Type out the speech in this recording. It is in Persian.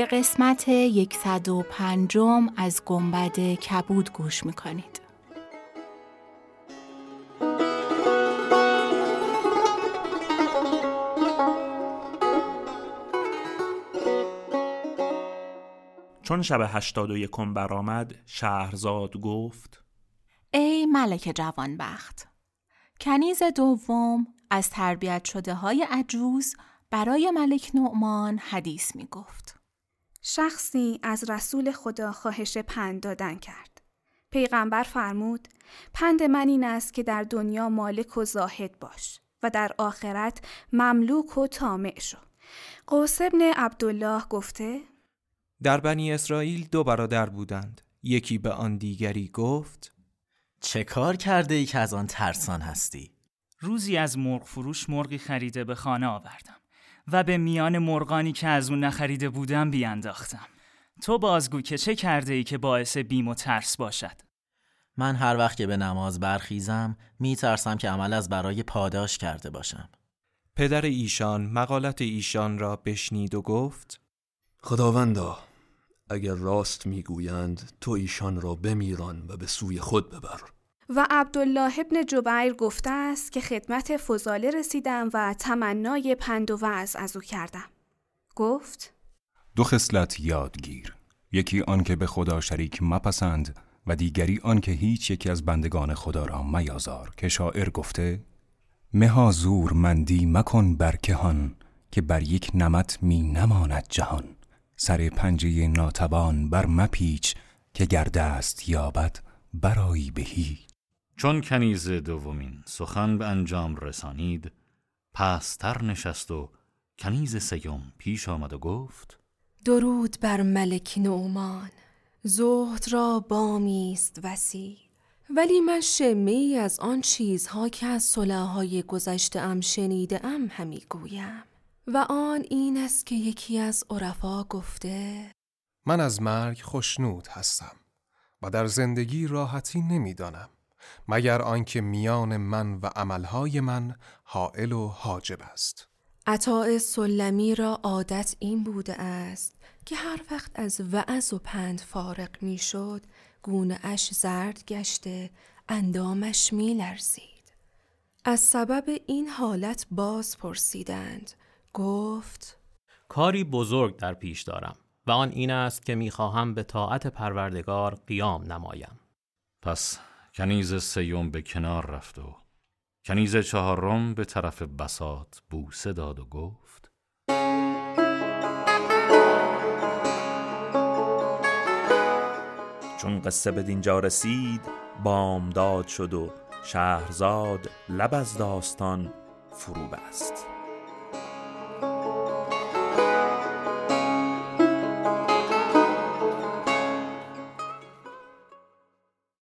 به قسمت 105 از گنبد کبود گوش می‌کنید چون شب هشتاد و یکم برآمد شهرزاد گفت ای ملک جوانبخت کنیز دوم از تربیت شده های عجوز برای ملک نعمان حدیث می گفت. شخصی از رسول خدا خواهش پند دادن کرد. پیغمبر فرمود پند من این است که در دنیا مالک و زاهد باش و در آخرت مملوک و طامع شو. قوس ابن عبدالله گفته در بنی اسرائیل دو برادر بودند. یکی به آن دیگری گفت چه کار کرده ای که از آن ترسان هستی؟ روزی از مرغ فروش مرغی خریده به خانه آوردم و به میان مرغانی که از اون نخریده بودم بیانداختم. تو بازگو که چه کرده ای که باعث بیم و ترس باشد؟ من هر وقت که به نماز برخیزم می ترسم که عمل از برای پاداش کرده باشم. پدر ایشان مقالت ایشان را بشنید و گفت خداوندا اگر راست می‌گویند تو ایشان را بمیران و به سوی خود ببر و عبدالله ابن جبیر گفته است که خدمت فضاله رسیدم و تمنای پند و وعظ از او کردم. گفت دو خصلت یادگیر. یکی آن که به خدا شریک مپسند و دیگری آن که هیچ یکی از بندگان خدا را میازار. که شاعر گفته مها زور مندی مکن بر کهان که بر یک نمت می نماند جهان. سر پنجه ناتوان بر مپیچ که گردست یابد برایی به هیچ. چون کنیز دومین سخن به انجام رسانید پستر نشست و کنیز سیوم پیش آمد و گفت درود بر ملک نومان زهد را بامی است وسی ولی من شمه ای از آن چیزها که از صلاحهای گذشته ام شنیده ام همی گویم. و آن این است که یکی از عرفا گفته من از مرگ خوشنود هستم و در زندگی راحتی نمی‌دانم. مگر آنکه میان من و عملهای من حائل و حاجب است. عطاء سلمی را عادت این بوده است که هر وقت از وعظ و پند فارق می‌شد گونه اش زرد گشته اندامش می لرزید. از سبب این حالت باز پرسیدند. گفت کاری بزرگ در پیش دارم و آن این است که می‌خواهم به طاعت پروردگار قیام نمایم. پس کنیز سیوم به کنار رفت و کنیز چهارم به طرف بسات بوسه داد و گفت چون قصه به دینجا رسید بامداد شد و شهرزاد لب از داستان فرو بست.